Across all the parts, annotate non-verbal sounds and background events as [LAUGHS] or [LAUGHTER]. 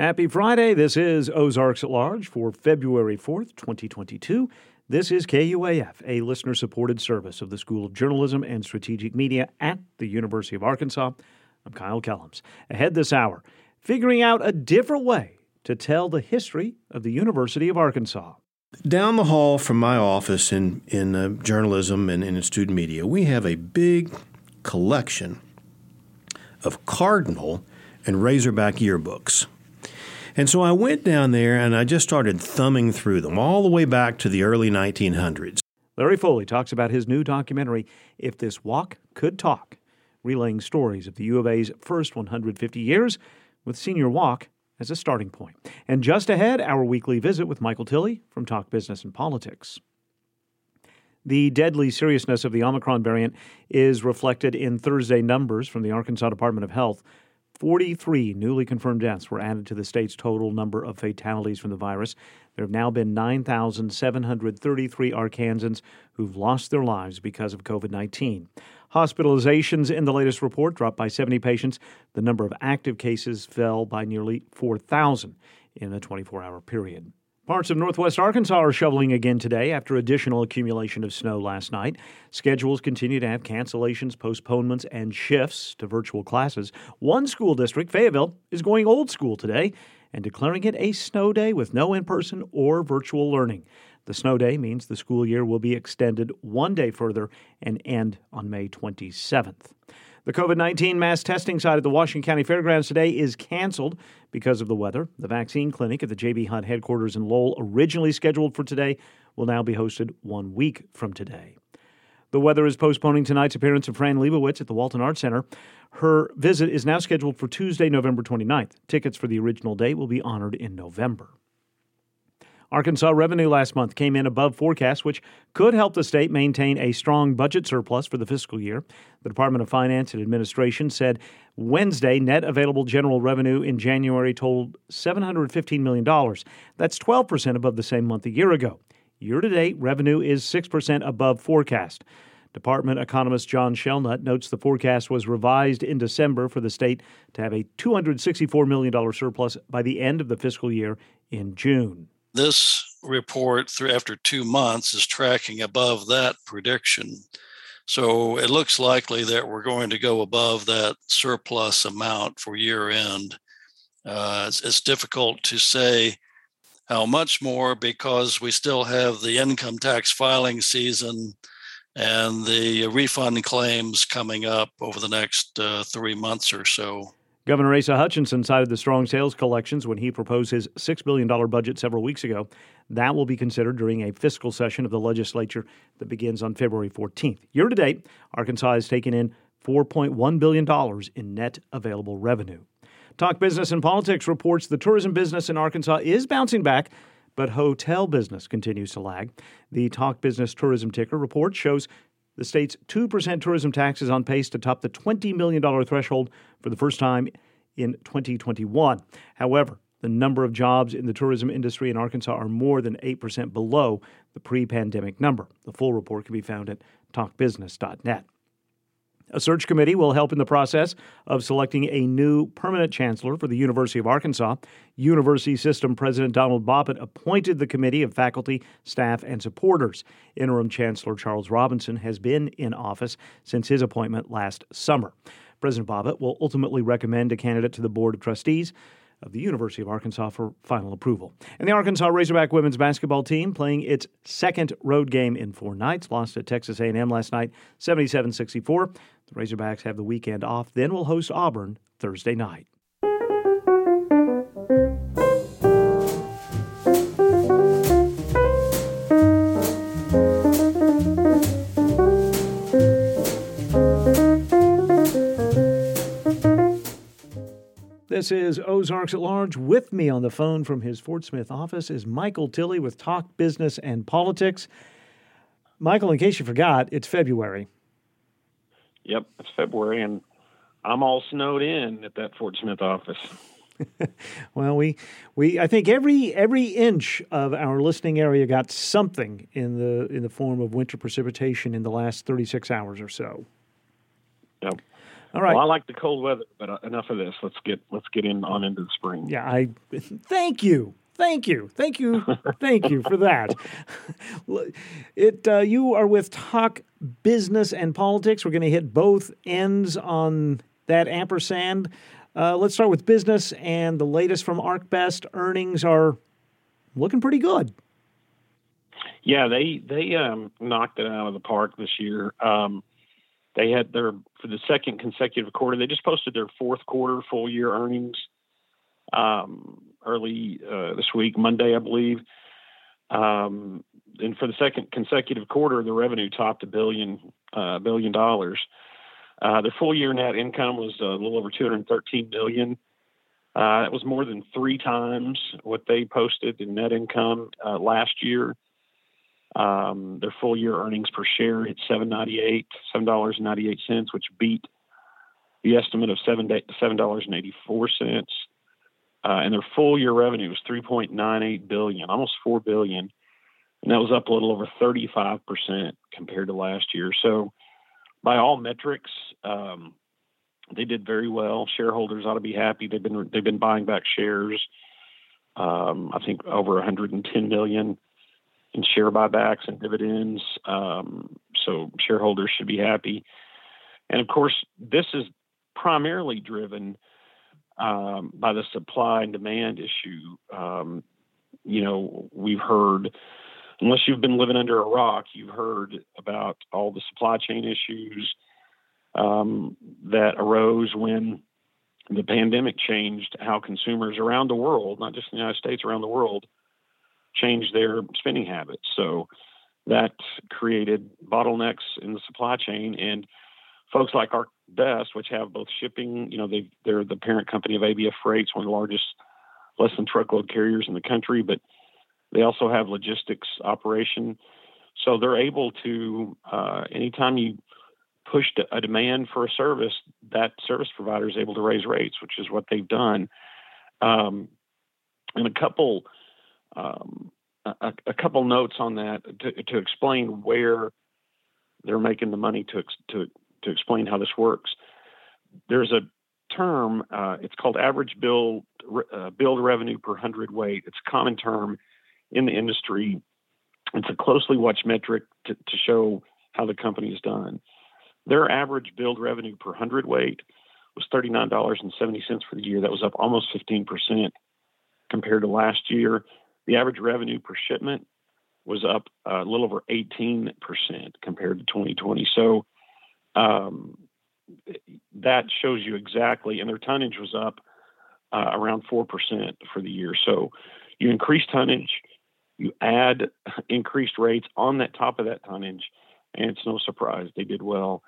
Happy Friday. This is Ozarks at Large for February 4th, 2022. This is KUAF, a listener supported service of the School of Journalism and Strategic Media at the University of Arkansas. I'm Kyle Kellams. Ahead this hour, figuring out a different way to tell the history of the University of Arkansas. Down the hall from my office in, in uh, journalism and in student media, we have a big collection of Cardinal and Razorback yearbooks. And so I went down there and I just started thumbing through them all the way back to the early 1900s. Larry Foley talks about his new documentary, If This Walk Could Talk, relaying stories of the U of A's first 150 years with Senior Walk as a starting point. And just ahead, our weekly visit with Michael Tilley from Talk Business and Politics. The deadly seriousness of the Omicron variant is reflected in Thursday numbers from the Arkansas Department of Health. 43 newly confirmed deaths were added to the state's total number of fatalities from the virus. There have now been 9,733 Arkansans who've lost their lives because of COVID 19. Hospitalizations in the latest report dropped by 70 patients. The number of active cases fell by nearly 4,000 in a 24 hour period. Parts of northwest Arkansas are shoveling again today after additional accumulation of snow last night. Schedules continue to have cancellations, postponements, and shifts to virtual classes. One school district, Fayetteville, is going old school today and declaring it a snow day with no in person or virtual learning. The snow day means the school year will be extended one day further and end on May 27th. The COVID 19 mass testing site at the Washington County Fairgrounds today is canceled because of the weather. The vaccine clinic at the J.B. Hunt headquarters in Lowell, originally scheduled for today, will now be hosted one week from today. The weather is postponing tonight's appearance of Fran Lebowitz at the Walton Arts Center. Her visit is now scheduled for Tuesday, November 29th. Tickets for the original date will be honored in November. Arkansas revenue last month came in above forecast, which could help the state maintain a strong budget surplus for the fiscal year. The Department of Finance and Administration said Wednesday net available general revenue in January totaled $715 million. That's 12% above the same month a year ago. Year to date, revenue is 6% above forecast. Department economist John Shelnutt notes the forecast was revised in December for the state to have a $264 million surplus by the end of the fiscal year in June. This report, through after two months, is tracking above that prediction. So it looks likely that we're going to go above that surplus amount for year end. Uh, it's, it's difficult to say how much more because we still have the income tax filing season and the refund claims coming up over the next uh, three months or so. Governor Asa Hutchinson cited the strong sales collections when he proposed his $6 billion budget several weeks ago. That will be considered during a fiscal session of the legislature that begins on February 14th. Year to date, Arkansas has taken in $4.1 billion in net available revenue. Talk Business and Politics reports the tourism business in Arkansas is bouncing back, but hotel business continues to lag. The Talk Business Tourism Ticker report shows the state's 2% tourism tax is on pace to top the $20 million threshold for the first time in 2021. However, the number of jobs in the tourism industry in Arkansas are more than 8% below the pre pandemic number. The full report can be found at talkbusiness.net. A search committee will help in the process of selecting a new permanent chancellor for the University of Arkansas. University System President Donald Bobbitt appointed the committee of faculty, staff, and supporters. Interim Chancellor Charles Robinson has been in office since his appointment last summer. President Bobbitt will ultimately recommend a candidate to the Board of Trustees of the University of Arkansas for final approval. And the Arkansas Razorback women's basketball team playing its second road game in four nights lost to Texas A&M last night 77-64. The Razorbacks have the weekend off, then will host Auburn Thursday night. This is Ozarks at Large. With me on the phone from his Fort Smith office is Michael Tilley with Talk Business and Politics. Michael, in case you forgot, it's February. Yep, it's February, and I'm all snowed in at that Fort Smith office. [LAUGHS] well, we we I think every every inch of our listening area got something in the in the form of winter precipitation in the last 36 hours or so. Yep. All right. Well, I like the cold weather, but uh, enough of this. Let's get let's get in on into the spring. Yeah, I thank you. Thank you, thank you, thank you for that. [LAUGHS] It uh, you are with talk business and politics. We're going to hit both ends on that ampersand. Uh, let's start with business and the latest from ArcBest. Earnings are looking pretty good. Yeah, they they um, knocked it out of the park this year. Um, they had their for the second consecutive quarter. They just posted their fourth quarter full year earnings um, early uh, this week, Monday, I believe. Um, and for the second consecutive quarter, the revenue topped a billion uh, billion dollars. Uh, their full year net income was a little over 213 million. Uh, that was more than three times what they posted in net income uh, last year. Um, their full year earnings per share hit 7.98, seven dollars and ninety eight cents, which beat the estimate of seven seven dollars and eighty four cents. Uh, and their full year revenue was 3.98 billion, almost four billion, and that was up a little over 35 percent compared to last year. So, by all metrics, um, they did very well. Shareholders ought to be happy. They've been they've been buying back shares. Um, I think over 110 million in share buybacks and dividends. Um, so shareholders should be happy. And of course, this is primarily driven um, by the supply and demand issue. Um, you know, we've heard, unless you've been living under a rock, you've heard about all the supply chain issues um, that arose when the pandemic changed how consumers around the world, not just in the United States, around the world, change their spending habits. So that created bottlenecks in the supply chain and folks like our best, which have both shipping, you know, they they're the parent company of ABF Freight's one of the largest less than truckload carriers in the country, but they also have logistics operation. So they're able to uh, anytime you push a demand for a service, that service provider is able to raise rates, which is what they've done. Um, and a couple um, a, a, couple notes on that to, to, explain where they're making the money to to to explain how this works. There's a term. Uh, it's called average bill uh, billed revenue per hundred weight. It's a common term in the industry. It's a closely watched metric to, to show how the company is done. Their average billed revenue per hundred weight was $39.70 for the year. That was up almost 15% compared to last year. The average revenue per shipment was up a little over 18% compared to 2020. So um, that shows you exactly, and their tonnage was up uh, around 4% for the year. So you increase tonnage, you add [LAUGHS] increased rates on that top of that tonnage, and it's no surprise they did well.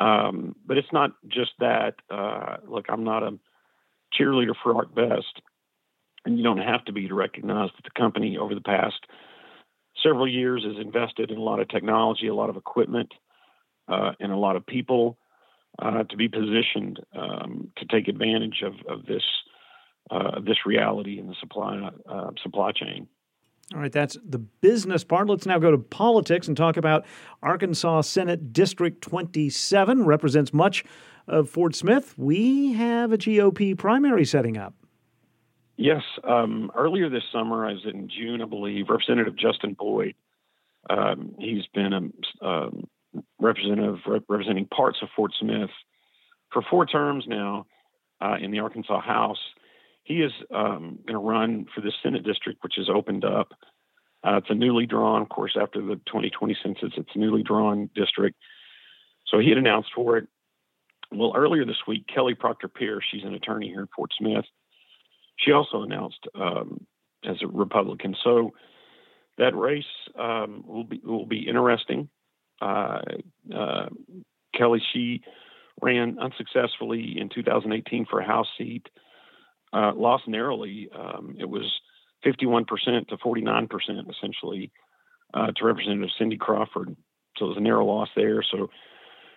Um, but it's not just that. Uh, look, I'm not a cheerleader for ArcBest and you don't have to be to recognize that the company over the past several years has invested in a lot of technology, a lot of equipment, uh, and a lot of people uh, to be positioned um, to take advantage of, of this uh, this reality in the supply uh, supply chain. All right, that's the business part. Let's now go to politics and talk about Arkansas Senate District 27 represents much of Fort Smith. We have a GOP primary setting up. Yes. Um, earlier this summer, I was in June, I believe, Representative Justin Boyd. Um, he's been a um, representative representing parts of Fort Smith for four terms now uh, in the Arkansas House. He is um, going to run for the Senate district, which is opened up. Uh, it's a newly drawn, of course, after the 2020 census, it's a newly drawn district. So he had announced for it. Well, earlier this week, Kelly Proctor Pierce, she's an attorney here in Fort Smith, she also announced um, as a Republican. So that race um, will be will be interesting. Uh, uh, Kelly, she ran unsuccessfully in 2018 for a House seat, uh, lost narrowly. Um, it was 51% to 49% essentially uh, to Representative Cindy Crawford. So it was a narrow loss there. So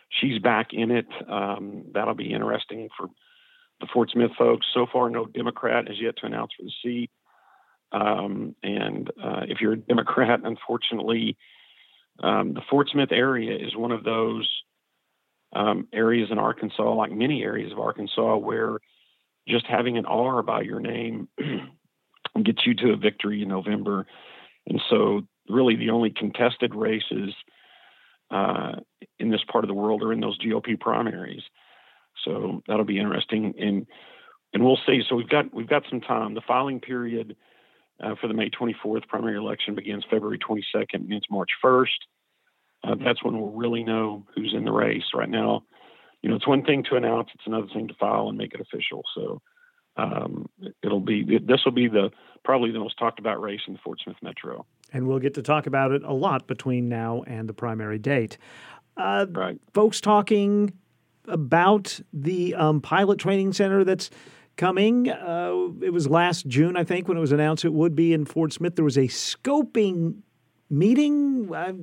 she's back in it. Um, that'll be interesting for the Fort Smith folks. So far, no Democrat has yet to announce for the seat. Um, and uh, if you're a Democrat, [LAUGHS] unfortunately, um, the Fort Smith area is one of those um, areas in Arkansas, like many areas of Arkansas, where just having an R by your name [CLEARS THROAT] gets you to a victory in November. And so, really, the only contested races uh, in this part of the world are in those GOP primaries. So that'll be interesting, and and we'll see. So we've got we've got some time. The filing period uh, for the May 24th primary election begins February 22nd and ends March 1st. Uh, that's when we'll really know who's in the race. Right now, you know, it's one thing to announce; it's another thing to file and make it official. So um, it'll be this will be the probably the most talked about race in the Fort Smith Metro. And we'll get to talk about it a lot between now and the primary date. Uh, right. Folks talking about the um, pilot training center that's coming. Uh, it was last June, I think, when it was announced it would be in Fort Smith. There was a scoping meeting. Uh,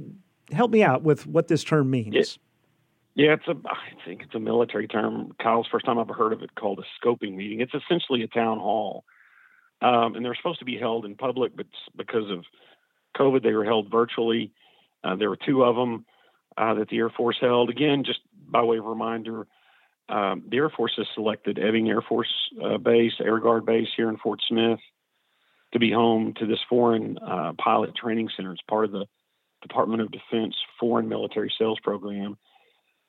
help me out with what this term means. It, yeah, it's a. I think it's a military term. Kyle's first time I've heard of it called a scoping meeting. It's essentially a town hall, um, and they're supposed to be held in public, but because of COVID, they were held virtually. Uh, there were two of them uh, that the Air Force held. Again, just by way of reminder, um, the Air Force has selected Ebbing Air Force uh, Base, Air Guard Base here in Fort Smith, to be home to this foreign uh, pilot training center. It's part of the Department of Defense Foreign Military Sales Program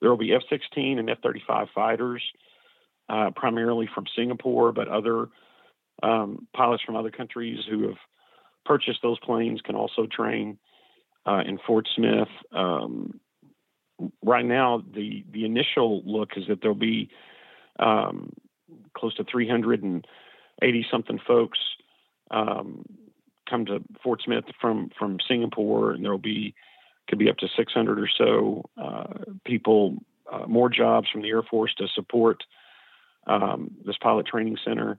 there will be F 16 and F 35 fighters, uh, primarily from Singapore, but other um, pilots from other countries who have purchased those planes can also train uh, in Fort Smith. Um, right now, the, the initial look is that there'll be um, close to 380 something folks um, come to Fort Smith from, from Singapore, and there'll be could be up to 600 or so uh, people, uh, more jobs from the Air Force to support um, this pilot training center.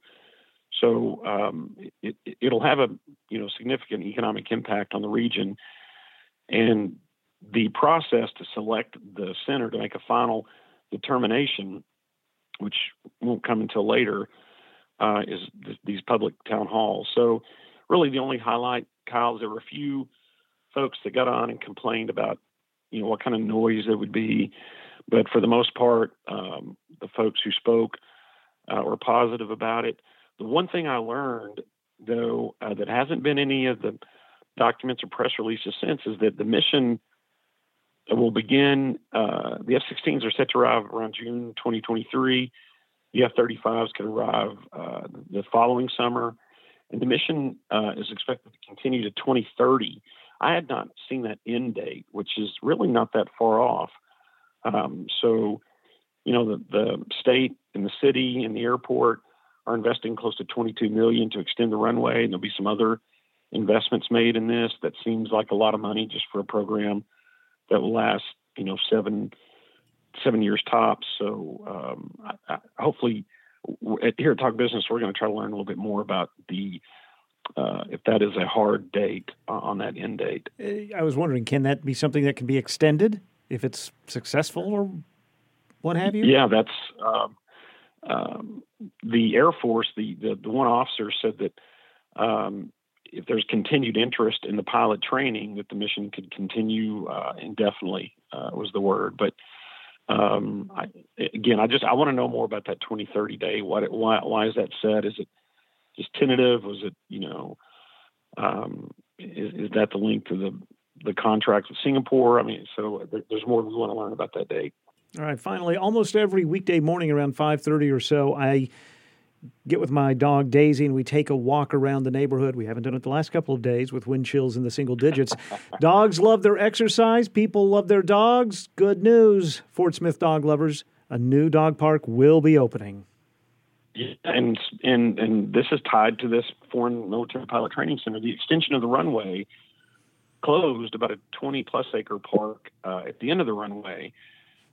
So um, it, will have a you know significant economic impact on the region, and the process to select the center to make a final determination, which won't come until later, uh, is th- these public town halls. So really, the only highlight, Kyle, is there were a few folks that got on and complained about, you know, what kind of noise it would be. But for the most part, um, the folks who spoke uh, were positive about it. The one thing I learned, though, uh, that hasn't been any of the documents or press releases since, is that the mission will begin. Uh, the F-16s are set to arrive around June 2023. The F-35s could arrive uh, the following summer, and the mission uh, is expected to continue to 2030. I had not seen that end date, which is really not that far off. Um, so, you know, the, the state and the city and the airport are investing close to 22 million to extend the runway, and there'll be some other investments made in this. That seems like a lot of money just for a program that will last, you know, seven seven years tops. So, um, I, I, hopefully, here at Talk Business, we're going to try to learn a little bit more about the uh, if that is a hard date on that end date. I was wondering, can that be something that can be extended if it's successful or what have you? Yeah, that's um, um, the Air Force. The, the, the one officer said that um, if there's continued interest in the pilot training, that the mission could continue uh, indefinitely. Uh, was the word, but. Um, I, again, I just I want to know more about that 2030 day. What why why is that said? Is it just tentative? Was it, you know, um, is, is, that the link to the the contract with Singapore? I mean, so there's more we want to learn about that date. All right. Finally, almost every weekday morning around 5:30 or so, I get with my dog Daisy and we take a walk around the neighborhood. We haven't done it the last couple of days with wind chills in the single digits. [LAUGHS] dogs love their exercise. People love their dogs. Good news, Fort Smith dog lovers. A new dog park will be opening. Yeah, and and and this is tied to this foreign military pilot training center. The extension of the runway closed about a 20 plus acre park uh, at the end of the runway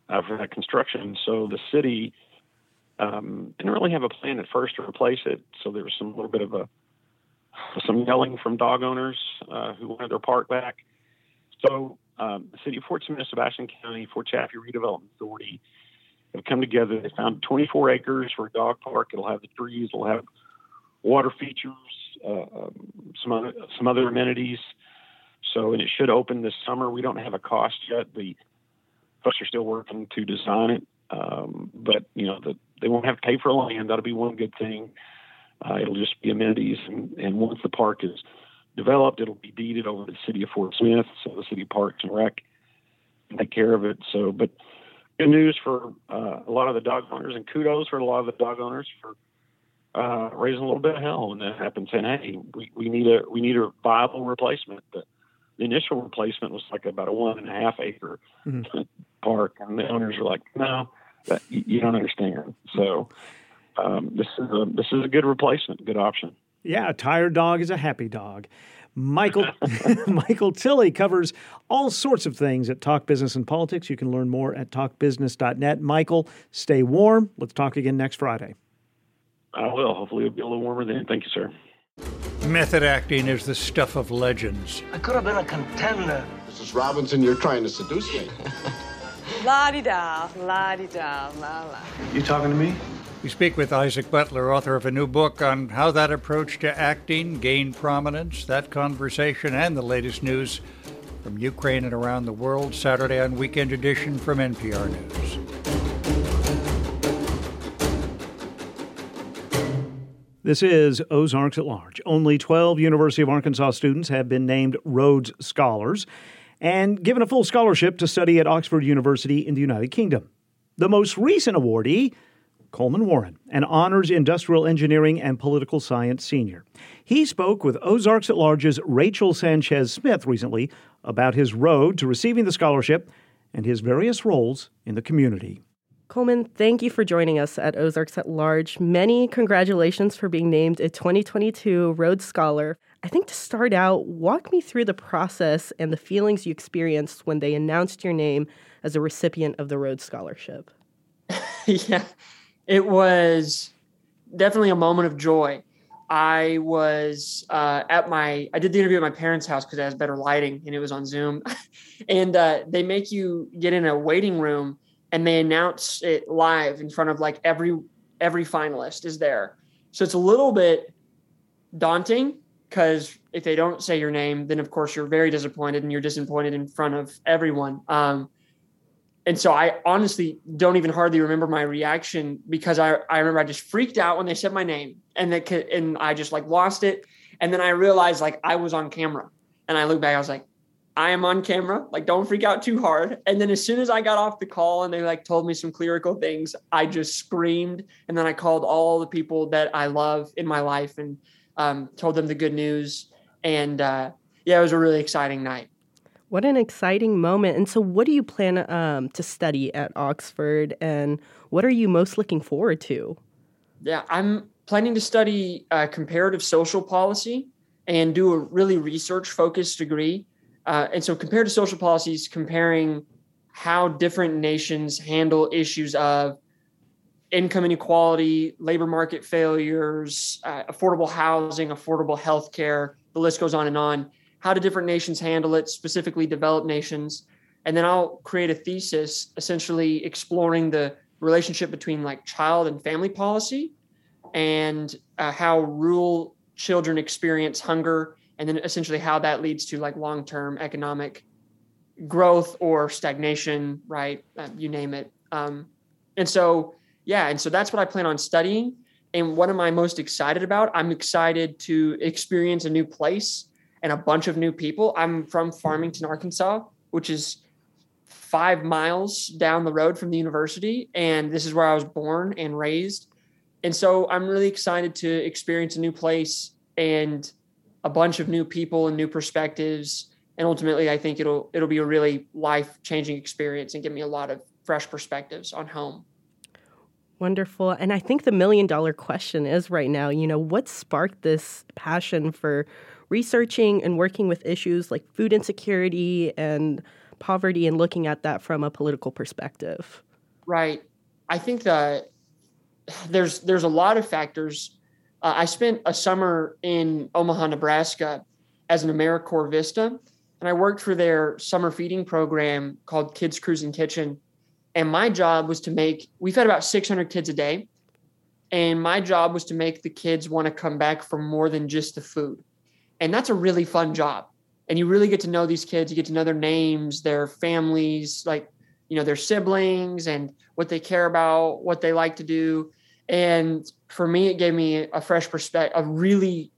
uh, for that construction. So the city um, didn't really have a plan at first to replace it. So there was some little bit of a some yelling from dog owners uh, who wanted their park back. So um, the city of Fort Smith, Sebastian County, Fort Chaffee Redevelopment Authority have come together. They found 24 acres for a dog park. It'll have the trees. It'll have water features, uh, um, some other some other amenities. So, and it should open this summer. We don't have a cost yet. The folks are still working to design it. Um, but you know, the, they won't have to pay for land. That'll be one good thing. Uh, it'll just be amenities, and, and once the park is developed, it'll be deeded over to the city of Fort Smith, so the city parks and rec can take care of it. So, but good news for uh, a lot of the dog owners, and kudos for a lot of the dog owners for uh, raising a little bit of hell when that happened, saying, "Hey, we, we need a we need a viable replacement." The, the initial replacement was like about a one and a half acre mm-hmm. [LAUGHS] park, and the owners were like, "No, that, you don't understand." So um, this is a this is a good replacement, good option. Yeah, a tired dog is a happy dog. Michael [LAUGHS] Michael Tilley covers all sorts of things at Talk Business and Politics. You can learn more at talkbusiness.net. Michael, stay warm. Let's talk again next Friday. I will. Hopefully, it'll be a little warmer then. Thank you, sir. Method acting is the stuff of legends. I could have been a contender. Mrs. Robinson, you're trying to seduce me. [LAUGHS] la di da, la di da, la la. You talking to me? We speak with Isaac Butler, author of a new book on how that approach to acting gained prominence, that conversation, and the latest news from Ukraine and around the world, Saturday on Weekend Edition from NPR News. This is Ozarks at Large. Only 12 University of Arkansas students have been named Rhodes Scholars and given a full scholarship to study at Oxford University in the United Kingdom. The most recent awardee Coleman Warren, an honors industrial engineering and political science senior. He spoke with Ozarks at Large's Rachel Sanchez Smith recently about his road to receiving the scholarship and his various roles in the community. Coleman, thank you for joining us at Ozarks at Large. Many congratulations for being named a 2022 Rhodes Scholar. I think to start out, walk me through the process and the feelings you experienced when they announced your name as a recipient of the Rhodes Scholarship. [LAUGHS] yeah, it was definitely a moment of joy. I was uh, at my, I did the interview at my parents' house because it has better lighting and it was on Zoom. [LAUGHS] and uh, they make you get in a waiting room and they announce it live in front of like every every finalist is there. So it's a little bit daunting because if they don't say your name, then of course you're very disappointed and you're disappointed in front of everyone. Um, and so I honestly don't even hardly remember my reaction because I, I remember I just freaked out when they said my name and that and I just like lost it. And then I realized like I was on camera and I looked back, I was like, I am on camera. Like, don't freak out too hard. And then as soon as I got off the call and they like told me some clerical things, I just screamed. And then I called all the people that I love in my life and um, told them the good news. And uh, yeah, it was a really exciting night. What an exciting moment. And so, what do you plan um, to study at Oxford, and what are you most looking forward to? Yeah, I'm planning to study uh, comparative social policy and do a really research focused degree. Uh, and so, comparative social policies, comparing how different nations handle issues of income inequality, labor market failures, uh, affordable housing, affordable health care, the list goes on and on. How do different nations handle it, specifically developed nations. And then I'll create a thesis essentially exploring the relationship between like child and family policy and uh, how rural children experience hunger and then essentially how that leads to like long-term economic growth or stagnation right? Uh, you name it. Um, and so yeah and so that's what i plan on studying and what am i most excited about i'm excited to experience a new place and a bunch of new people. I'm from Farmington, Arkansas, which is five miles down the road from the university. And this is where I was born and raised. And so I'm really excited to experience a new place and a bunch of new people and new perspectives. And ultimately, I think it'll it'll be a really life changing experience and give me a lot of fresh perspectives on home. Wonderful. And I think the million dollar question is right now, you know, what sparked this passion for researching and working with issues like food insecurity and poverty and looking at that from a political perspective? Right. I think that there's there's a lot of factors. Uh, I spent a summer in Omaha, Nebraska, as an AmeriCorps Vista, and I worked for their summer feeding program called Kids Cruising Kitchen. And my job was to make. We fed about 600 kids a day, and my job was to make the kids want to come back for more than just the food. And that's a really fun job. And you really get to know these kids, you get to know their names, their families, like, you know their siblings and what they care about, what they like to do. And for me, it gave me a fresh perspective, a really,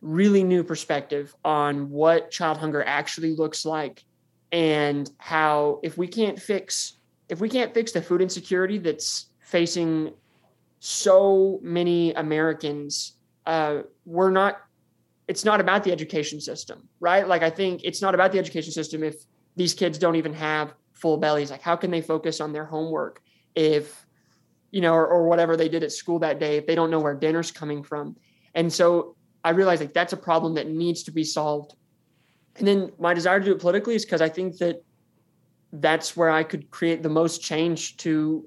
really new perspective on what child hunger actually looks like and how if we can't fix if we can't fix the food insecurity that's facing so many Americans, uh, we're not. It's not about the education system, right? Like I think it's not about the education system if these kids don't even have full bellies. Like how can they focus on their homework if you know, or, or whatever they did at school that day if they don't know where dinner's coming from? And so I realized like that's a problem that needs to be solved. And then my desire to do it politically is because I think that that's where I could create the most change to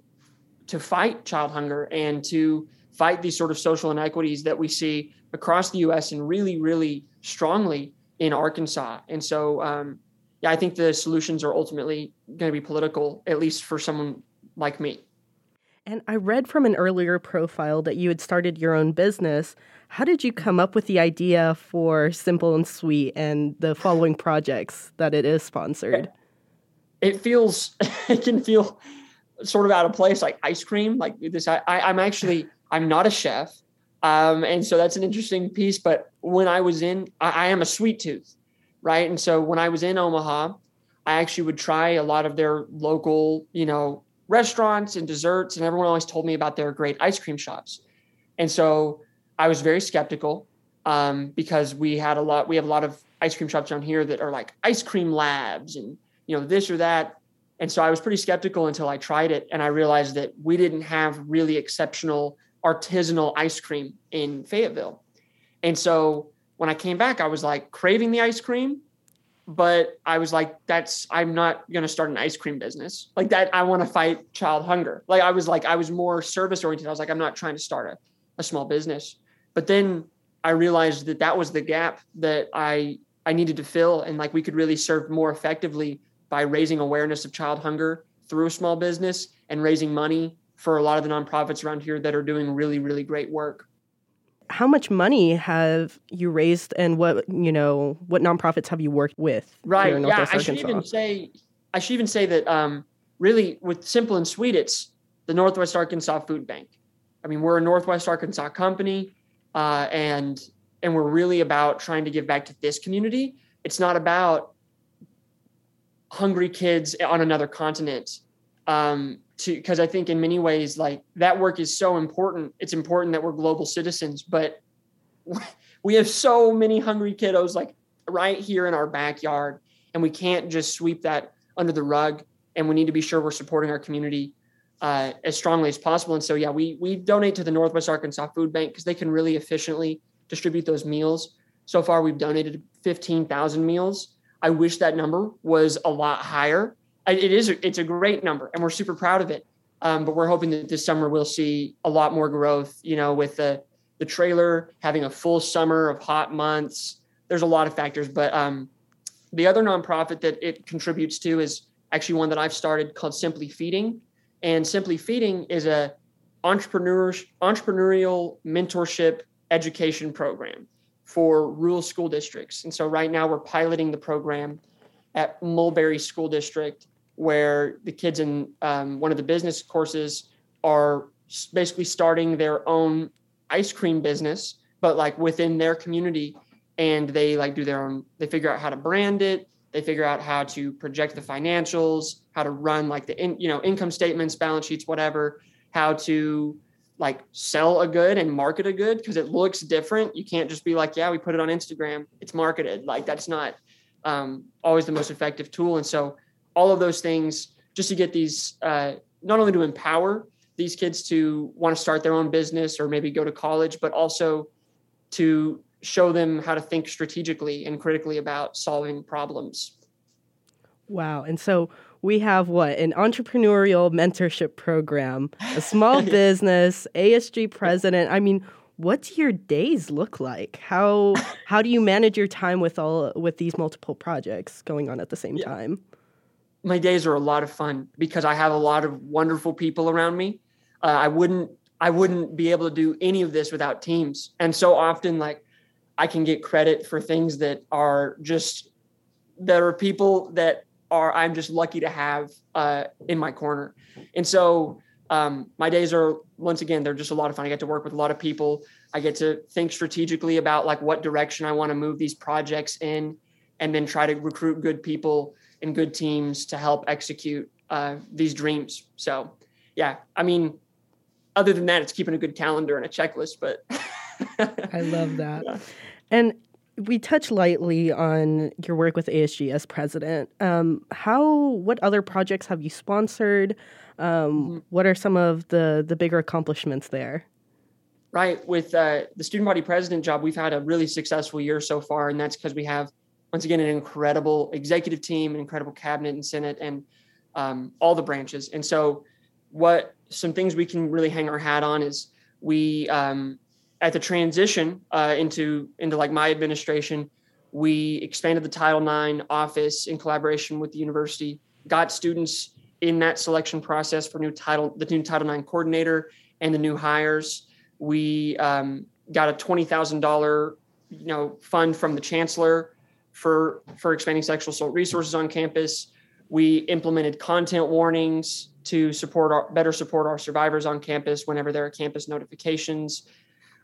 to fight child hunger and to fight these sort of social inequities that we see across the U.S. and really, really strongly in Arkansas. And so, um, yeah, I think the solutions are ultimately going to be political, at least for someone like me. And I read from an earlier profile that you had started your own business. How did you come up with the idea for Simple and Sweet and the following projects that it is sponsored? [LAUGHS] It feels, [LAUGHS] it can feel sort of out of place, like ice cream, like this. I, I'm actually I'm not a chef, um, and so that's an interesting piece. But when I was in, I, I am a sweet tooth, right? And so when I was in Omaha, I actually would try a lot of their local, you know, restaurants and desserts, and everyone always told me about their great ice cream shops. And so I was very skeptical um, because we had a lot, we have a lot of ice cream shops down here that are like ice cream labs and you know this or that. And so I was pretty skeptical until I tried it and I realized that we didn't have really exceptional artisanal ice cream in Fayetteville. And so when I came back, I was like craving the ice cream, but I was like, that's, I'm not going to start an ice cream business like that. I want to fight child hunger. Like I was like, I was more service oriented. I was like, I'm not trying to start a, a small business. But then I realized that that was the gap that I, I needed to fill. And like we could really serve more effectively by raising awareness of child hunger through a small business and raising money for a lot of the nonprofits around here that are doing really, really great work. How much money have you raised, and what you know? What nonprofits have you worked with? Right. yeah. I should even say. I should even say that. Um, really, with Simple and Sweet, it's the Northwest Arkansas Food Bank. I mean, we're a Northwest Arkansas company, uh, and and we're really about trying to give back to this community. It's not about hungry kids on another continent um, to because I think in many ways like that work is so important. It's important that we're global citizens, but [LAUGHS] we have so many hungry kiddos like right here in our backyard, and we can't just sweep that under the rug. And we need to be sure we're supporting our community uh, as strongly as possible. And so, yeah, we we donate to the Northwest Arkansas Food Bank because they can really efficiently distribute those meals. So far, we've donated 15,000 meals I wish that number was a lot higher. It is it's a great number, and we're super proud of it. Um, but we're hoping that this summer we'll see a lot more growth. You know, with the the trailer having a full summer of hot months. There's a lot of factors, but um, the other nonprofit that it contributes to is actually one that I've started called Simply Feeding, and Simply Feeding is a entrepreneur entrepreneurial mentorship education program for rural school districts. And so right now we're piloting the program at Mulberry School District, where the kids in um, one of the business courses are basically starting their own ice cream business, but like within their community. And they like do their own, they figure out how to brand it. They figure out how to project the financials, how to run like the in, you know income statements, balance sheets, whatever, how to like sell a good and market a good because it looks different. You can't just be like, yeah, we put it on Instagram, it's marketed. Like that's not um, always the most effective tool. And so all of those things just to get these uh, not only to empower these kids to want to start their own business or maybe go to college, but also to show them how to think strategically and critically about solving problems. Wow. And so we have what an entrepreneurial mentorship program, a small [LAUGHS] business, ASG president. I mean, what do your days look like? How how do you manage your time with all with these multiple projects going on at the same yeah. time? My days are a lot of fun because I have a lot of wonderful people around me. Uh, I wouldn't I wouldn't be able to do any of this without teams. And so often like I can get credit for things that are just that are people that are I'm just lucky to have uh, in my corner. And so um, my days are once again they're just a lot of fun. I get to work with a lot of people. I get to think strategically about like what direction I want to move these projects in, and then try to recruit good people and good teams to help execute uh, these dreams. So yeah, I mean, other than that, it's keeping a good calendar and a checklist. But I love that. [LAUGHS] Yeah. And we touch lightly on your work with ASG as president. Um, how? What other projects have you sponsored? Um, mm-hmm. What are some of the the bigger accomplishments there? Right, with uh, the student body president job, we've had a really successful year so far, and that's because we have once again an incredible executive team, an incredible cabinet and senate, and um, all the branches. And so, what some things we can really hang our hat on is we um, at the transition uh, into into like my administration, we expanded the Title IX office in collaboration with the university, got students in that selection process for new title the new Title IX coordinator and the new hires. We um, got a twenty thousand dollar you know fund from the chancellor for for expanding sexual assault resources on campus. We implemented content warnings to support our better support our survivors on campus whenever there are campus notifications.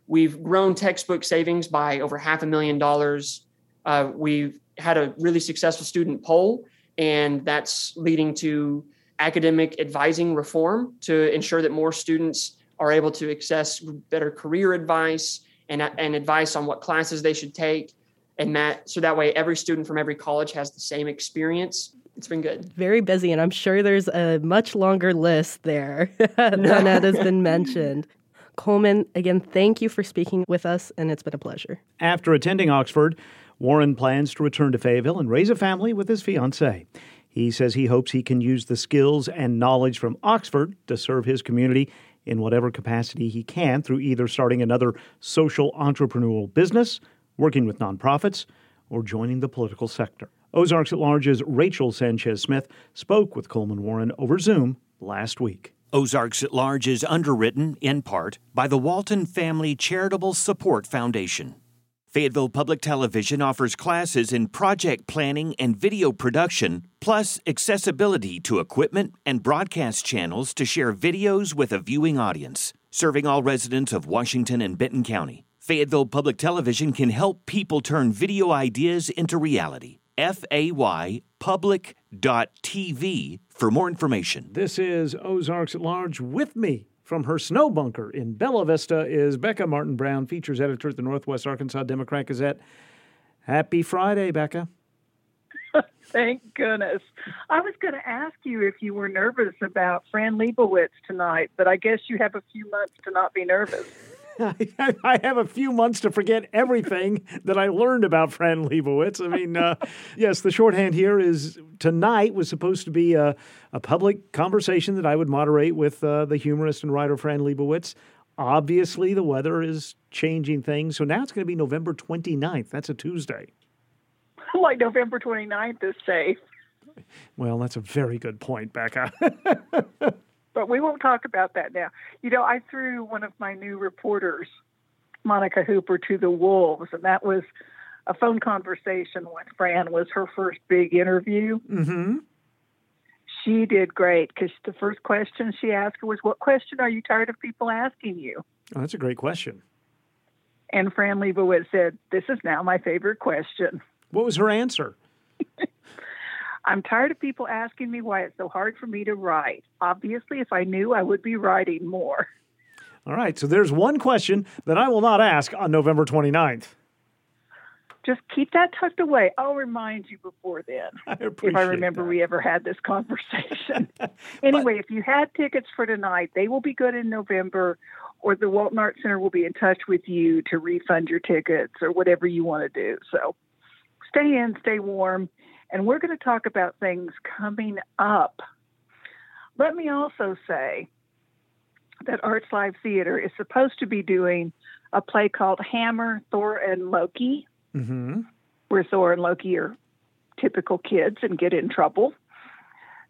We've grown textbook savings by over half a million dollars. Uh, we've had a really successful student poll, and that's leading to academic advising reform to ensure that more students are able to access better career advice and, and advice on what classes they should take. And that so that way every student from every college has the same experience. It's been good. Very busy, and I'm sure there's a much longer list there [LAUGHS] than [LAUGHS] that has been mentioned. Coleman, again, thank you for speaking with us, and it's been a pleasure. After attending Oxford, Warren plans to return to Fayetteville and raise a family with his fiancee. He says he hopes he can use the skills and knowledge from Oxford to serve his community in whatever capacity he can through either starting another social entrepreneurial business, working with nonprofits, or joining the political sector. Ozarks at Large's Rachel Sanchez Smith spoke with Coleman Warren over Zoom last week. Ozarks at Large is underwritten, in part, by the Walton Family Charitable Support Foundation. Fayetteville Public Television offers classes in project planning and video production, plus accessibility to equipment and broadcast channels to share videos with a viewing audience, serving all residents of Washington and Benton County. Fayetteville Public Television can help people turn video ideas into reality. F A Y public.tv for more information. This is Ozarks at Large with me. From her snow bunker in Bella Vista is Becca Martin Brown, features editor at the Northwest Arkansas Democrat Gazette. Happy Friday, Becca. [LAUGHS] Thank goodness. I was going to ask you if you were nervous about Fran Lebowitz tonight, but I guess you have a few months to not be nervous. [LAUGHS] I have a few months to forget everything that I learned about Fran Lebowitz. I mean, uh, [LAUGHS] yes, the shorthand here is tonight was supposed to be a, a public conversation that I would moderate with uh, the humorist and writer Fran Lebowitz. Obviously, the weather is changing things. So now it's going to be November 29th. That's a Tuesday. Like November 29th is safe. Well, that's a very good point, Becca. [LAUGHS] but we won't talk about that now. You know, I threw one of my new reporters, Monica Hooper, to the wolves, and that was a phone conversation with Fran. Was her first big interview. Mm-hmm. She did great because the first question she asked was, "What question are you tired of people asking you?" Oh, that's a great question. And Fran Lebowitz said, "This is now my favorite question." What was her answer? [LAUGHS] I'm tired of people asking me why it's so hard for me to write. Obviously, if I knew, I would be writing more. All right. So there's one question that I will not ask on November 29th. Just keep that tucked away. I'll remind you before then. [LAUGHS] I if I remember that. we ever had this conversation. [LAUGHS] [LAUGHS] anyway, but, if you had tickets for tonight, they will be good in November, or the Walton Art Center will be in touch with you to refund your tickets or whatever you want to do. So stay in, stay warm and we're going to talk about things coming up. Let me also say that Arts Live Theater is supposed to be doing a play called Hammer, Thor, and Loki, mm-hmm. where Thor and Loki are typical kids and get in trouble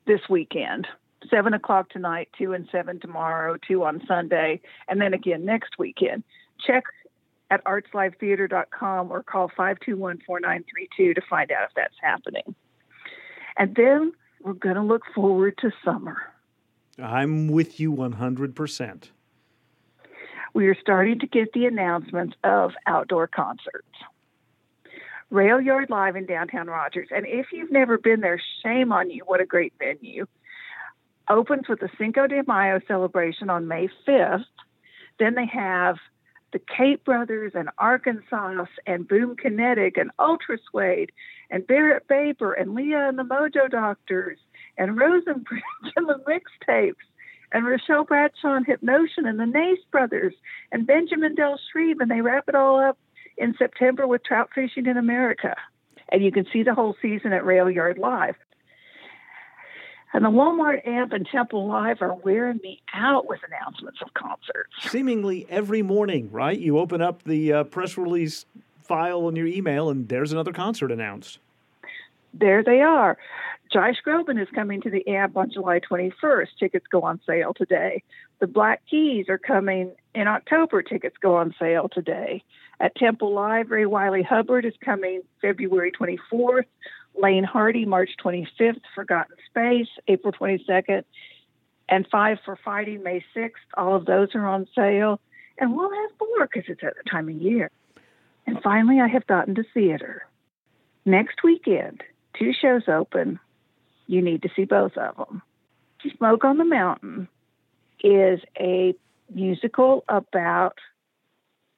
this weekend. Seven o'clock tonight, two and seven tomorrow, two on Sunday, and then again next weekend. Check at artslivetheater.com or call 521 4932 to find out if that's happening. And then we're going to look forward to summer. I'm with you 100%. We are starting to get the announcements of outdoor concerts. Rail Yard Live in downtown Rogers. And if you've never been there, shame on you. What a great venue. Opens with the Cinco de Mayo celebration on May 5th. Then they have the Cape Brothers and Arkansas and Boom Kinetic and Ultra Suede and Barrett Baber and Leah and the Mojo Doctors and Rosenbridge [LAUGHS] and the Mixtapes and Rochelle Bradshaw and Hypnotion and the Nace Brothers and Benjamin Del Shreve and they wrap it all up in September with Trout Fishing in America. And you can see the whole season at Rail Yard Live. And the Walmart amp and Temple Live are wearing me out with announcements of concerts. Seemingly every morning, right? You open up the uh, press release file on your email, and there's another concert announced. There they are. Josh Groban is coming to the amp on July 21st. Tickets go on sale today. The Black Keys are coming in October. Tickets go on sale today. At Temple Live, Ray Wylie Hubbard is coming February 24th. Lane Hardy, March 25th, Forgotten Space, April 22nd, and Five for Fighting, May 6th. All of those are on sale. And we'll have more because it's at the time of year. And finally, I have gotten to theater. Next weekend, two shows open. You need to see both of them. Smoke on the Mountain is a musical about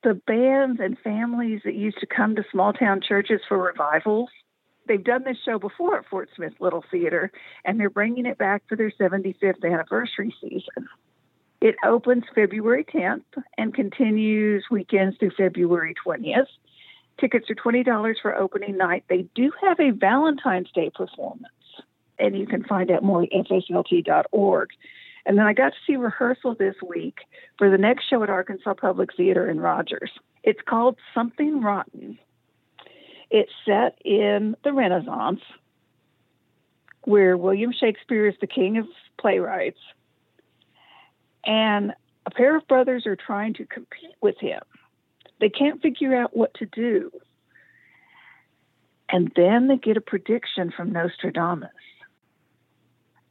the bands and families that used to come to small town churches for revivals they've done this show before at Fort Smith Little Theater, and they're bringing it back for their 75th anniversary season. It opens February 10th and continues weekends through February 20th. Tickets are $20 for opening night. They do have a Valentine's Day performance, and you can find out more at fslt.org. And then I got to see rehearsal this week for the next show at Arkansas Public Theater in Rogers. It's called Something Rotten. It's set in the Renaissance, where William Shakespeare is the king of playwrights, and a pair of brothers are trying to compete with him. They can't figure out what to do. And then they get a prediction from Nostradamus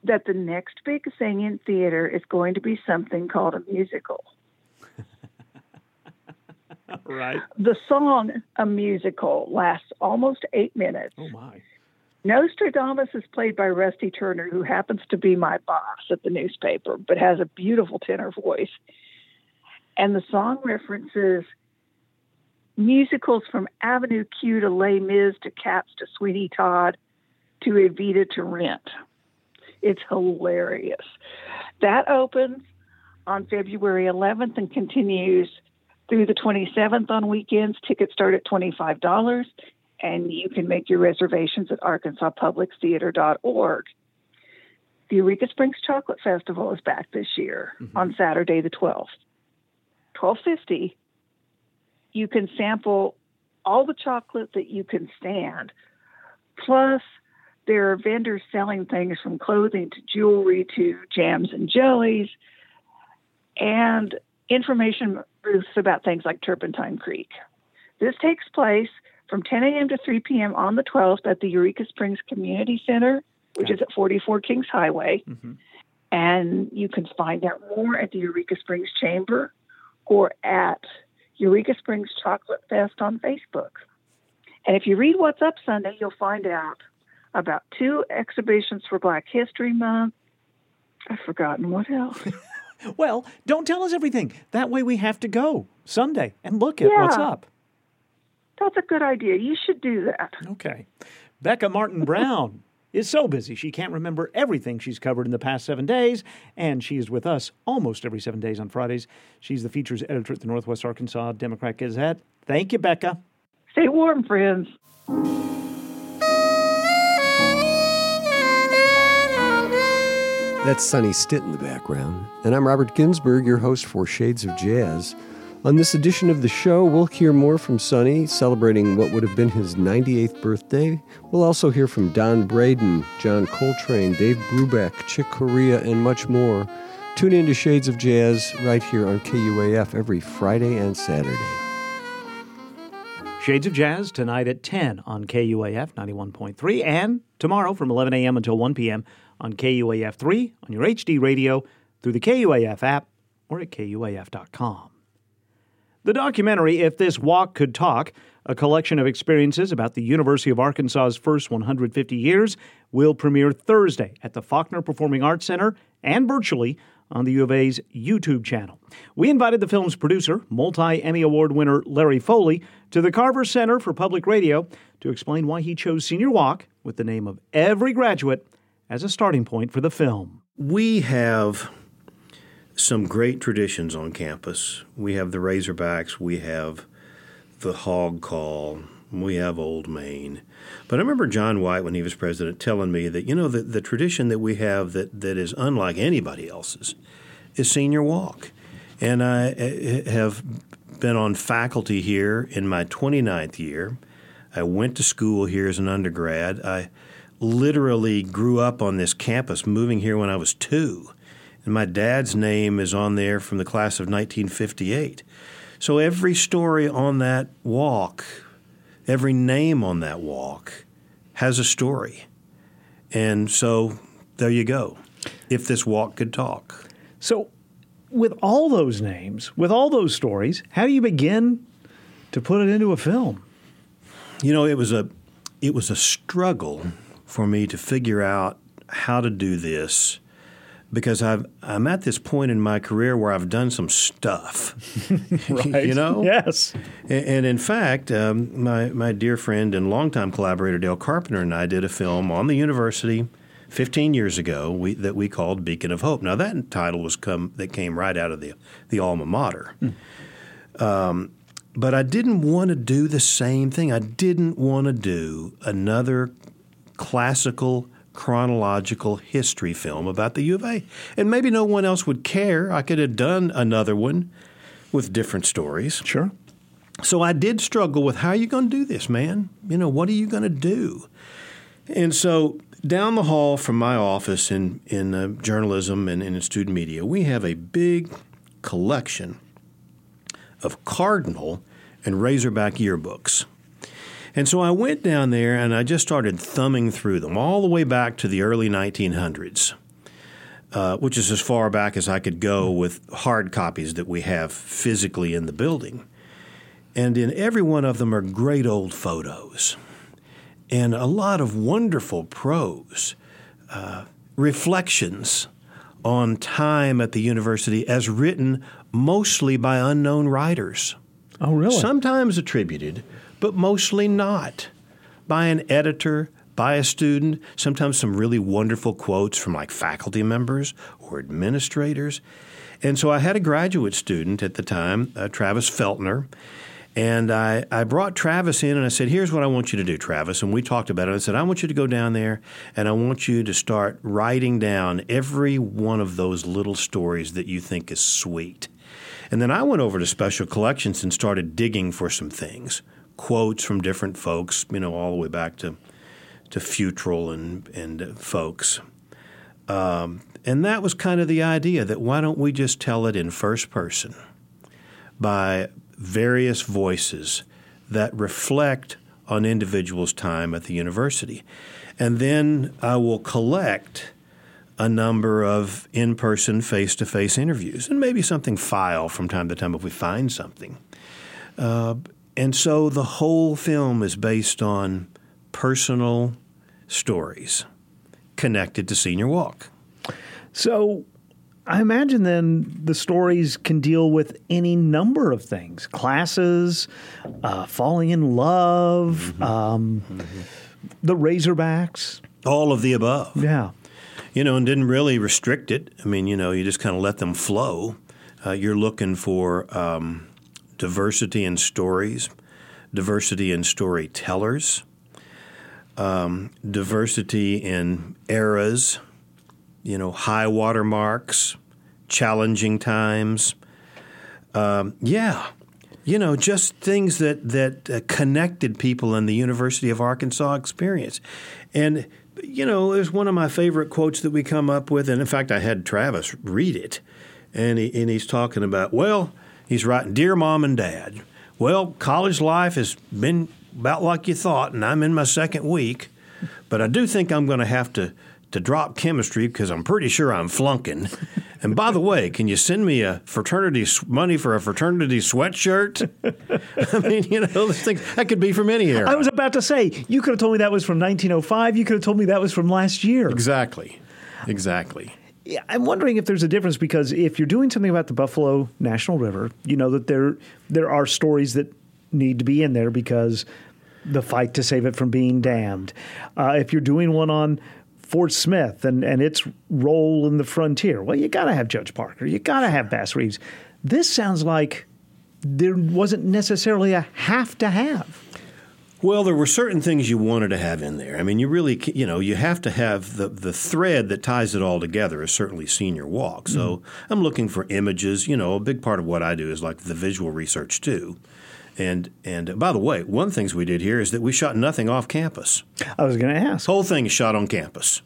that the next big thing in theater is going to be something called a musical. [LAUGHS] right. The song, a musical, lasts almost eight minutes. Oh, my. Nostradamus is played by Rusty Turner, who happens to be my boss at the newspaper, but has a beautiful tenor voice. And the song references musicals from Avenue Q to Les Mis to Cats to Sweeney Todd to Evita to Rent. It's hilarious. That opens on February 11th and continues through the 27th on weekends. Tickets start at $25, and you can make your reservations at arkansaspublictheater.org. The Eureka Springs Chocolate Festival is back this year mm-hmm. on Saturday the 12th. 1250 you can sample all the chocolate that you can stand. Plus, there are vendors selling things from clothing to jewelry to jams and jellies. And information booths about things like Turpentine Creek. This takes place from 10 a.m. to 3 p.m. on the 12th at the Eureka Springs Community Center, which is at 44 Kings Highway. Mm-hmm. And you can find out more at the Eureka Springs Chamber or at Eureka Springs Chocolate Fest on Facebook. And if you read What's Up Sunday, you'll find out about two exhibitions for Black History Month. I've forgotten what else. [LAUGHS] Well, don't tell us everything. That way we have to go Sunday and look at yeah. what's up. That's a good idea. You should do that. Okay. Becca Martin Brown [LAUGHS] is so busy she can't remember everything she's covered in the past seven days, and she is with us almost every seven days on Fridays. She's the features editor at the Northwest Arkansas Democrat Gazette. Thank you, Becca. Stay warm, friends. That's Sonny Stitt in the background. And I'm Robert Ginsburg, your host for Shades of Jazz. On this edition of the show, we'll hear more from Sonny, celebrating what would have been his 98th birthday. We'll also hear from Don Braden, John Coltrane, Dave Brubeck, Chick Corea, and much more. Tune in to Shades of Jazz right here on KUAF every Friday and Saturday. Shades of Jazz tonight at 10 on KUAF 91.3 and tomorrow from 11 a.m. until 1 p.m. on KUAF 3 on your HD radio through the KUAF app or at KUAF.com. The documentary, If This Walk Could Talk, a collection of experiences about the University of Arkansas's first 150 years, will premiere Thursday at the Faulkner Performing Arts Center and virtually on the U of A's YouTube channel. We invited the film's producer, multi Emmy Award winner Larry Foley, to the Carver Center for Public Radio to explain why he chose Senior Walk with the name of every graduate as a starting point for the film. We have some great traditions on campus. We have the Razorbacks, we have the Hog Call, we have Old Main. But I remember John White, when he was president, telling me that, you know, the, the tradition that we have that, that is unlike anybody else's is Senior Walk. And I eh, eh, have been on faculty here in my 29th year. I went to school here as an undergrad. I literally grew up on this campus, moving here when I was two. And my dad's name is on there from the class of 1958. So every story on that walk, every name on that walk has a story. And so there you go. If this walk could talk. So, with all those names, with all those stories, how do you begin to put it into a film? You know, it was a it was a struggle for me to figure out how to do this because I've, I'm at this point in my career where I've done some stuff. [LAUGHS] [LAUGHS] right. you know? Yes. And, and in fact, um, my, my dear friend and longtime collaborator Dale Carpenter and I did a film on the university 15 years ago we, that we called Beacon of Hope. Now, that title was come that came right out of the, the alma mater. Mm. Um, but I didn't want to do the same thing. I didn't want to do another classical chronological history film about the U of A. And maybe no one else would care. I could have done another one with different stories. Sure. So I did struggle with how are you going to do this, man? You know, what are you going to do? And so down the hall from my office in, in uh, journalism and, and in student media, we have a big collection of Cardinal and Razorback yearbooks. And so I went down there and I just started thumbing through them all the way back to the early 1900s, uh, which is as far back as I could go with hard copies that we have physically in the building. And in every one of them are great old photos and a lot of wonderful prose, uh, reflections on time at the university as written mostly by unknown writers. Oh, really? Sometimes attributed but mostly not. By an editor, by a student, sometimes some really wonderful quotes from like faculty members or administrators. And so I had a graduate student at the time, uh, Travis Feltner, and I, I brought Travis in and I said, Here's what I want you to do, Travis. And we talked about it. I said, I want you to go down there and I want you to start writing down every one of those little stories that you think is sweet. And then I went over to Special Collections and started digging for some things quotes from different folks, you know, all the way back to to Futrall and and folks. Um, and that was kind of the idea that why don't we just tell it in first person by various voices that reflect on individuals' time at the university. And then I will collect a number of in person, face to face interviews, and maybe something file from time to time if we find something. Uh, and so the whole film is based on personal stories connected to Senior Walk. So I imagine then the stories can deal with any number of things classes, uh, falling in love, mm-hmm. Um, mm-hmm. the Razorbacks. All of the above. Yeah. You know, and didn't really restrict it. I mean, you know, you just kind of let them flow. Uh, you're looking for. Um, diversity in stories, diversity in storytellers, um, diversity in eras, you know, high water marks, challenging times. Um, yeah, you know, just things that that uh, connected people in the University of Arkansas experience, and you know, there's one of my favorite quotes that we come up with, and in fact, I had Travis read it, and he, and he's talking about well He's writing, Dear Mom and Dad, Well, college life has been about like you thought, and I'm in my second week. But I do think I'm going to have to to drop chemistry because I'm pretty sure I'm flunking. And by the way, can you send me a fraternity money for a fraternity sweatshirt? [LAUGHS] I mean, you know, those things that could be from any era. I was about to say you could have told me that was from 1905. You could have told me that was from last year. Exactly, exactly. I'm wondering if there's a difference because if you're doing something about the Buffalo National River, you know that there there are stories that need to be in there because the fight to save it from being dammed. Uh, if you're doing one on Fort Smith and, and its role in the frontier. Well, you got to have Judge Parker. You got to have Bass Reeves. This sounds like there wasn't necessarily a have to have. Well, there were certain things you wanted to have in there. I mean, you really, you know, you have to have the, the thread that ties it all together is certainly senior walk. So mm-hmm. I'm looking for images. You know, a big part of what I do is like the visual research too. And and by the way, one of the things we did here is that we shot nothing off campus. I was going to ask. Whole thing is shot on campus.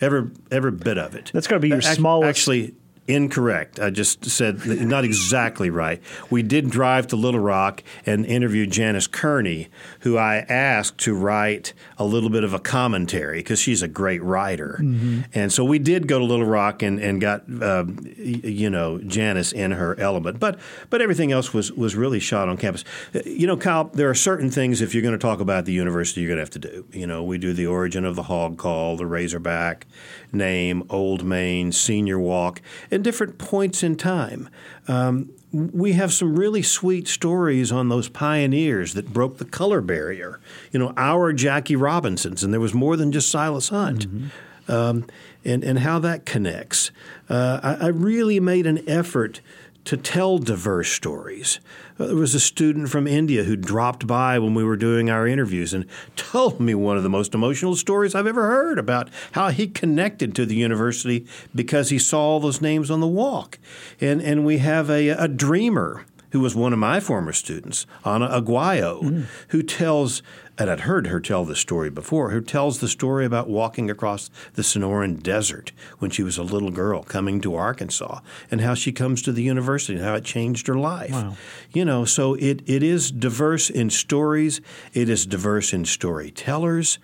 Every every bit of it. That's got to be your smallest. Actually, Incorrect. I just said not exactly right. We did drive to Little Rock and interview Janis Kearney, who I asked to write a little bit of a commentary because she's a great writer. Mm-hmm. And so we did go to Little Rock and, and got, uh, you know, Janice in her element. But but everything else was, was really shot on campus. You know, Kyle, there are certain things if you're going to talk about the university, you're going to have to do. You know, we do the origin of the hog call, the Razorback name, Old Main, Senior Walk and different points in time. Um, we have some really sweet stories on those pioneers that broke the color barrier. You know, our Jackie Robinsons, and there was more than just Silas Hunt. Mm-hmm. Um, and, and how that connects. Uh, I, I really made an effort to tell diverse stories. Uh, there was a student from India who dropped by when we were doing our interviews and told me one of the most emotional stories I've ever heard about how he connected to the university because he saw all those names on the walk. And, and we have a, a dreamer who was one of my former students, Anna Aguayo, mm. who tells and I'd heard her tell this story before, who tells the story about walking across the Sonoran Desert when she was a little girl coming to Arkansas and how she comes to the university and how it changed her life. Wow. You know, so it, it is diverse in stories, it is diverse in storytellers.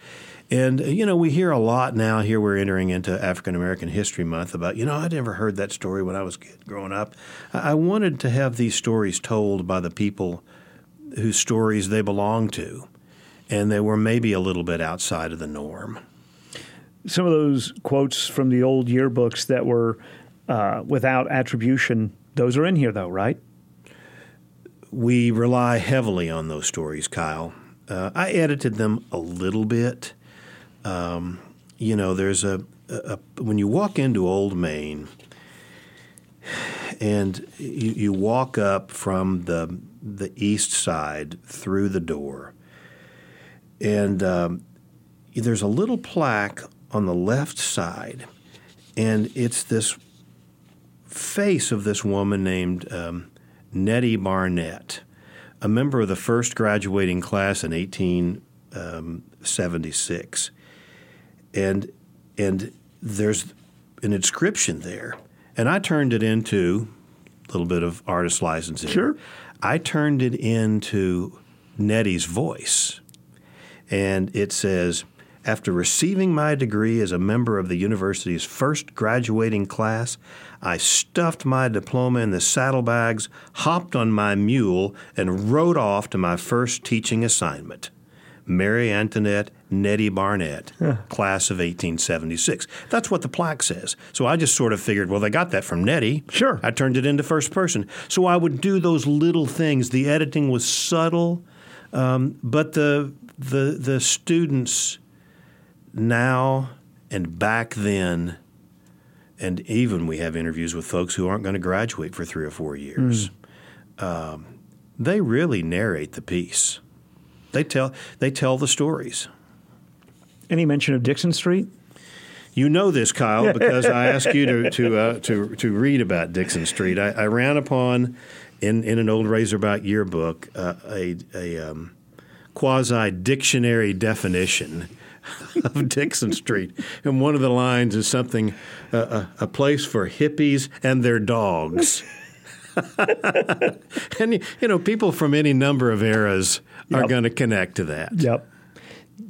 And, uh, you know, we hear a lot now, here we're entering into African American History Month, about, you know, I'd never heard that story when I was growing up. I wanted to have these stories told by the people whose stories they belong to and they were maybe a little bit outside of the norm. Some of those quotes from the old yearbooks that were uh, without attribution, those are in here, though, right? We rely heavily on those stories, Kyle. Uh, I edited them a little bit. Um, you know, there's a, a, a, when you walk into Old Main and you, you walk up from the the east side through the door, and um, there's a little plaque on the left side, and it's this face of this woman named um, Nettie Barnett, a member of the first graduating class in 1876, um, and and there's an inscription there, and I turned it into a little bit of artist license. Sure, I turned it into Nettie's voice and it says, after receiving my degree as a member of the university's first graduating class, I stuffed my diploma in the saddlebags, hopped on my mule, and rode off to my first teaching assignment. Mary Antoinette Nettie Barnett, class of 1876. That's what the plaque says. So I just sort of figured, well, they got that from Nettie. Sure. I turned it into first person. So I would do those little things. The editing was subtle, um, but the the the students now and back then and even we have interviews with folks who aren't going to graduate for three or four years. Mm. Um, they really narrate the piece. They tell they tell the stories. Any mention of Dickson Street? You know this, Kyle, because I asked you to to [LAUGHS] uh, to to read about Dickson Street. I, I, ran upon in in an old Razorback yearbook uh, a a um, quasi dictionary definition of [LAUGHS] Dickson Street. And one of the lines is something uh, a, a, place for hippies and their dogs. [LAUGHS] and you know, people from any number of eras are Yep. going to connect to that. Yep.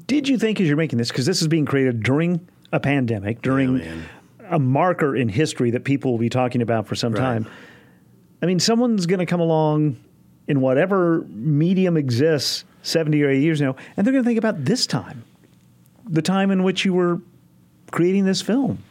Did you think as you're making this, because this is being created during a pandemic, during a marker in history that people will be talking about for some time? I mean, someone's going to come along in whatever medium exists 70 or 80 years now, and they're going to think about this time, the time in which you were creating this film.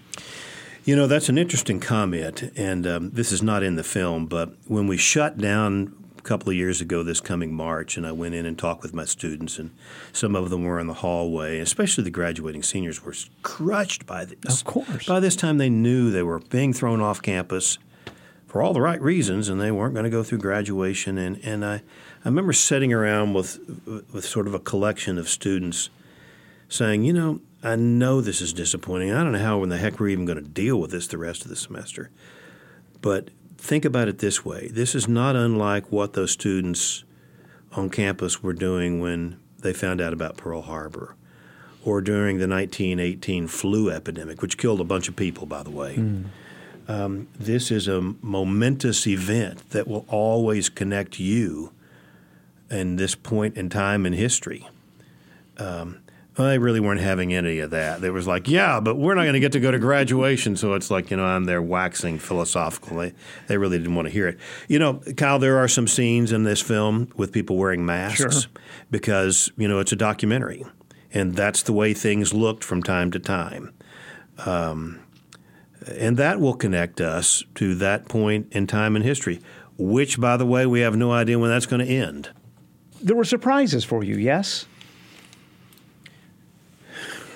You know, that's an interesting comment, and um, this is not in the film, but when we shut down a couple of years ago this coming March, and I went in and talked with my students, and some of them were in the hallway, especially the graduating seniors were crushed by this. Of course. By this time, they knew they were being thrown off campus for all the right reasons, and they weren't going to go through graduation. And, and I, I remember sitting around with, with sort of a collection of students saying, you know, I know this is disappointing. I don't know how in the heck we're even going to deal with this the rest of the semester. But think about it this way this is not unlike what those students on campus were doing when they found out about Pearl Harbor or during the 1918 flu epidemic, which killed a bunch of people, by the way. Um, this is a momentous event that will always connect you in this point in time in history. Um, they really weren't having any of that. They was like, yeah, but we're not going to get to go to graduation. So it's like, you know, I'm there waxing philosophical. They, they really didn't want to hear it. You know, Kyle, there are some scenes in this film with people wearing masks Sure. because, you know, it's a documentary. And that's the way things looked from time to time. Um, and that will connect us to that point in time in history, which, by the way, we have no idea when that's going to end. There were surprises for you, yes?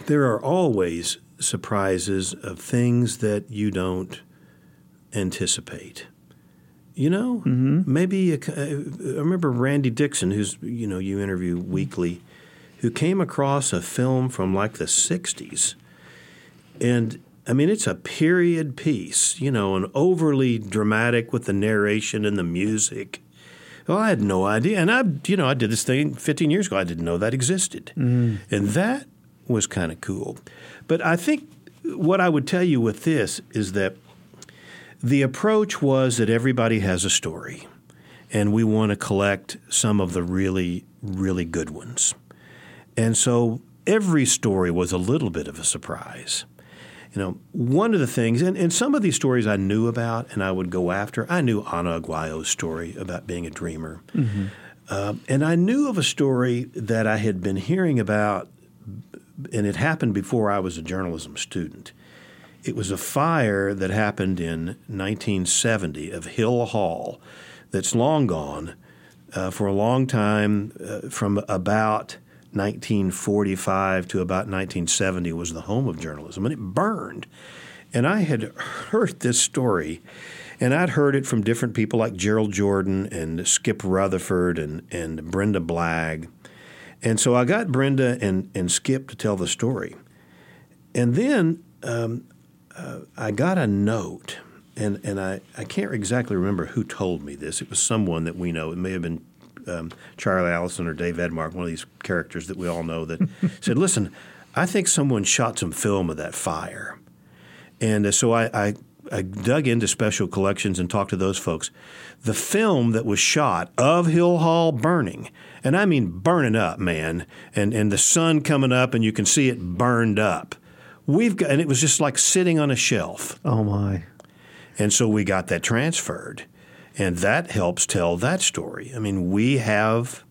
There are always surprises of things that you don't anticipate. You know, mm-hmm. maybe a, uh, I remember Randy Dixon, who's you know you interview weekly, who came across a film from like the '60s, and I mean it's a period piece, you know, and overly dramatic with the narration and the music. Well, I had no idea, and I, you know, I did this thing 15 years ago. I didn't know that existed, mm. and that was kind of cool. But I think what I would tell you with this is that the approach was that everybody has a story, and we want to collect some of the really, really good ones. And so every story was a little bit of a surprise. You know, one of the things, and, and some of these stories I knew about and I would go after. I knew Ana Aguayo's story about being a dreamer. Um, and I knew of a story that I had been hearing about, and it happened before I was a journalism student. It was a fire that happened in 1970 of Hill Hall that's long gone. Uh, for a long time, uh, from about 1945 to about 1970, was the home of journalism, and it burned. And I had heard this story, and I'd heard it from different people like Gerald Jordan and Skip Rutherford and, and Brenda Blagg. And so I got Brenda and, and Skip to tell the story. And then um, uh, I got a note, and, and I, I can't exactly remember who told me this. It was someone that we know. It may have been um, Charlie Allison or Dave Edmark, one of these characters that we all know, that [LAUGHS] said, Listen, I think someone shot some film of that fire. And uh, so I, I, I dug into special collections and talked to those folks. The film that was shot of Hill Hall burning, and I mean burning up, man, and, and the sun coming up, and you can see it burned up. We've got, and it was just like sitting on a shelf. Oh, my. And so we got that transferred. And that helps tell that story. I mean, we have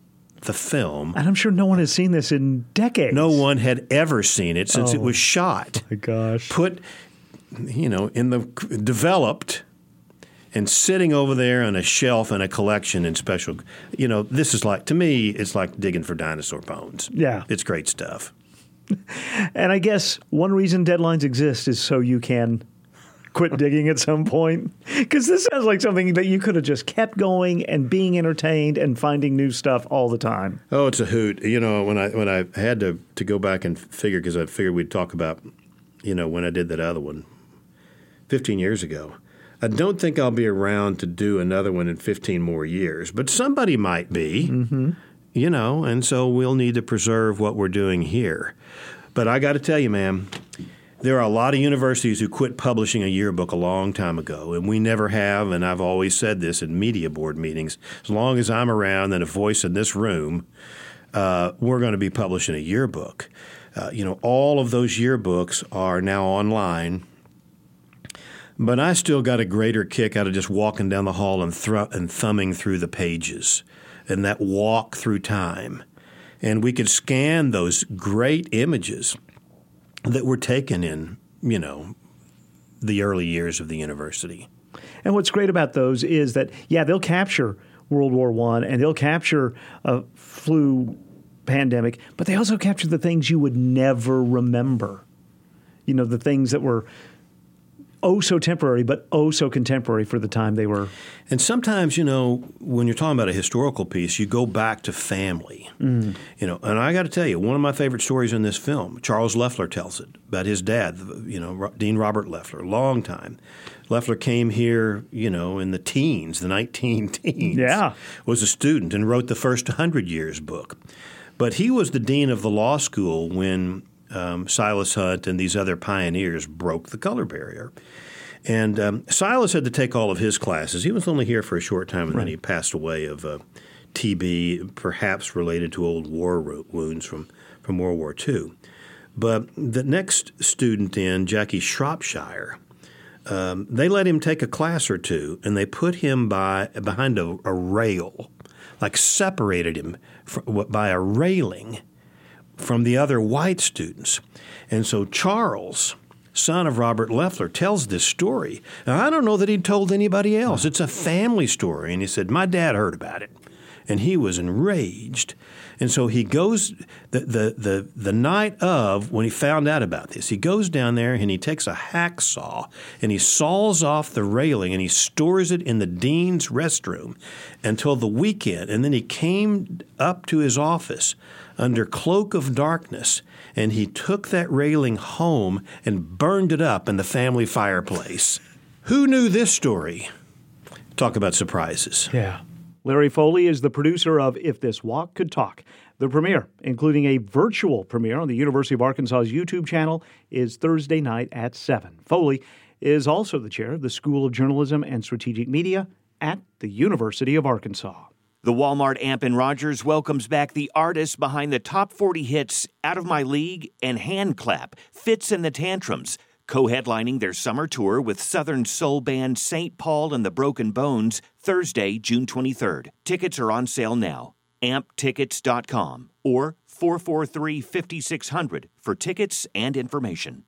the film. And I'm sure no one has seen this in decades. No one had ever seen it since it Oh. was shot. my gosh. Put, you know, in the developed and sitting over there on a shelf in a collection in special. You know, this is like to me, it's like digging for dinosaur bones. Yeah. it's great stuff. [LAUGHS] And I guess one reason deadlines exist is so you can quit digging at some point. Because this sounds like something that you could have just kept going and being entertained and finding new stuff all the time. Oh, it's a hoot. You know, when I when I had to to go back and figure because I figured we'd talk about, you know, when I did that other one, fifteen years ago. I don't think I'll be around to do another one in fifteen more years, but somebody might be. Mm-hmm. You know, and so we'll need to preserve what we're doing here. But I got to tell you, man, there are a lot of universities who quit publishing a yearbook a long time ago, and we never have. And I've always said this in media board meetings: as long as I'm around and a voice in this room, uh, we're going to be publishing a yearbook. Uh, you know, all of those yearbooks are now online. But I still got a greater kick out of just walking down the hall and, thr- and thumbing through the pages and that walk through time. And we could scan those great images that were taken in, you know, the early years of the university. And what's great about those is that, yeah, they'll capture World War One and they'll capture a flu pandemic, but they also capture the things you would never remember. You know, the things that were oh so temporary, but oh so contemporary for the time they were. And sometimes, you know, when you're talking about a historical piece, you go back to family. Mm. You know, and I got to tell you, one of my favorite stories in this film, Charles Leflar tells it about his dad. You know, Dean Robert Leflar, long time. Leflar came here, you know, in the teens, the 19 [LAUGHS] teens. Yeah, was a student and wrote the first 100 years book. But he was the dean of the law school when um, Silas Hunt and these other pioneers broke the color barrier. And um, Silas had to take all of his classes. He was only here for a short time, and right. then he passed away of uh, TB, perhaps related to old war wounds from, from World War II. But the next student in, Jackie Shropshire, um, they let him take a class or two, and they put him by behind a, a rail, like separated him by a railing from the other white students. And so Charles, son of Robert Leflar, tells this story. Now, I don't know that he'd told anybody else. It's a family story. And he said, My dad heard about it. And he was enraged. And so he goes the, the, the, the night of when he found out about this, he goes down there and he takes a hacksaw and he saws off the railing and he stores it in the dean's restroom until the weekend. And then he came up to his office under cloak of darkness and he took that railing home and burned it up in the family fireplace. Who knew this story? Talk about surprises. Yeah. Larry Foley is the producer of If This Walk Could Talk. The premiere, including a virtual premiere on the University of Arkansas's YouTube channel, is Thursday night at 7. Foley is also the chair of the School of Journalism and Strategic Media at the University of Arkansas. The Walmart Amp and Rogers welcomes back the artists behind the top 40 hits Out of My League and Hand Clap, Fitz and the Tantrums co headlining their summer tour with Southern soul band St. Paul and the Broken Bones Thursday, June 23rd. Tickets are on sale now. amptickets.com or 443 5600 for tickets and information.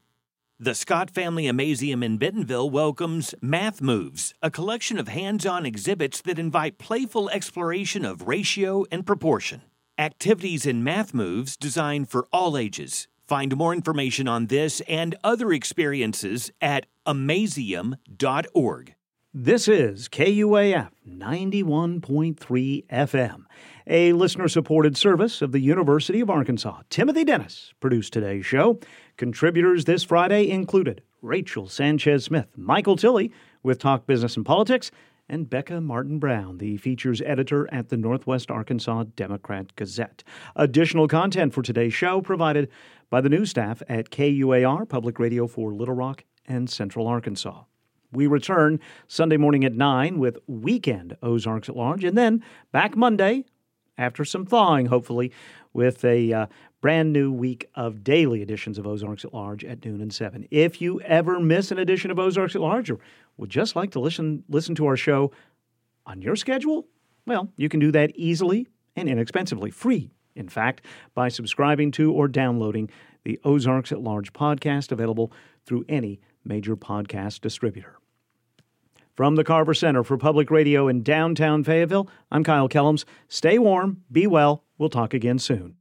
The Scott Family Amazeum in Bentonville welcomes Math Moves, a collection of hands on exhibits that invite playful exploration of ratio and proportion. Activities in Math Moves designed for all ages Find more information on this and other experiences at amazeum.org. This is KUAF 91.3 FM, a listener supported service of the University of Arkansas. Timothy Dennis produced today's show. Contributors this Friday included Rachel Sanchez Smith, Michael Tilley with Talk Business and Politics, and Becca Martin Brown, the features editor at the Northwest Arkansas Democrat Gazette. Additional content for today's show provided by the news staff at KUAR Public Radio for Little Rock and Central Arkansas. We return Sunday morning at 9 with Weekend Ozarks at Large, and then back Monday, after some thawing, hopefully, with a uh, brand new week of daily editions of Ozarks at Large at noon and 7. If you ever miss an edition of Ozarks at Large or would just like to listen, listen to our show on your schedule, well, you can do that easily and inexpensively, free in fact, by subscribing to or downloading the Ozarks at Large podcast available through any major podcast distributor. From the Carver Center for Public Radio in downtown Fayetteville, I'm Kyle Kellams. Stay warm, be well. We'll talk again soon.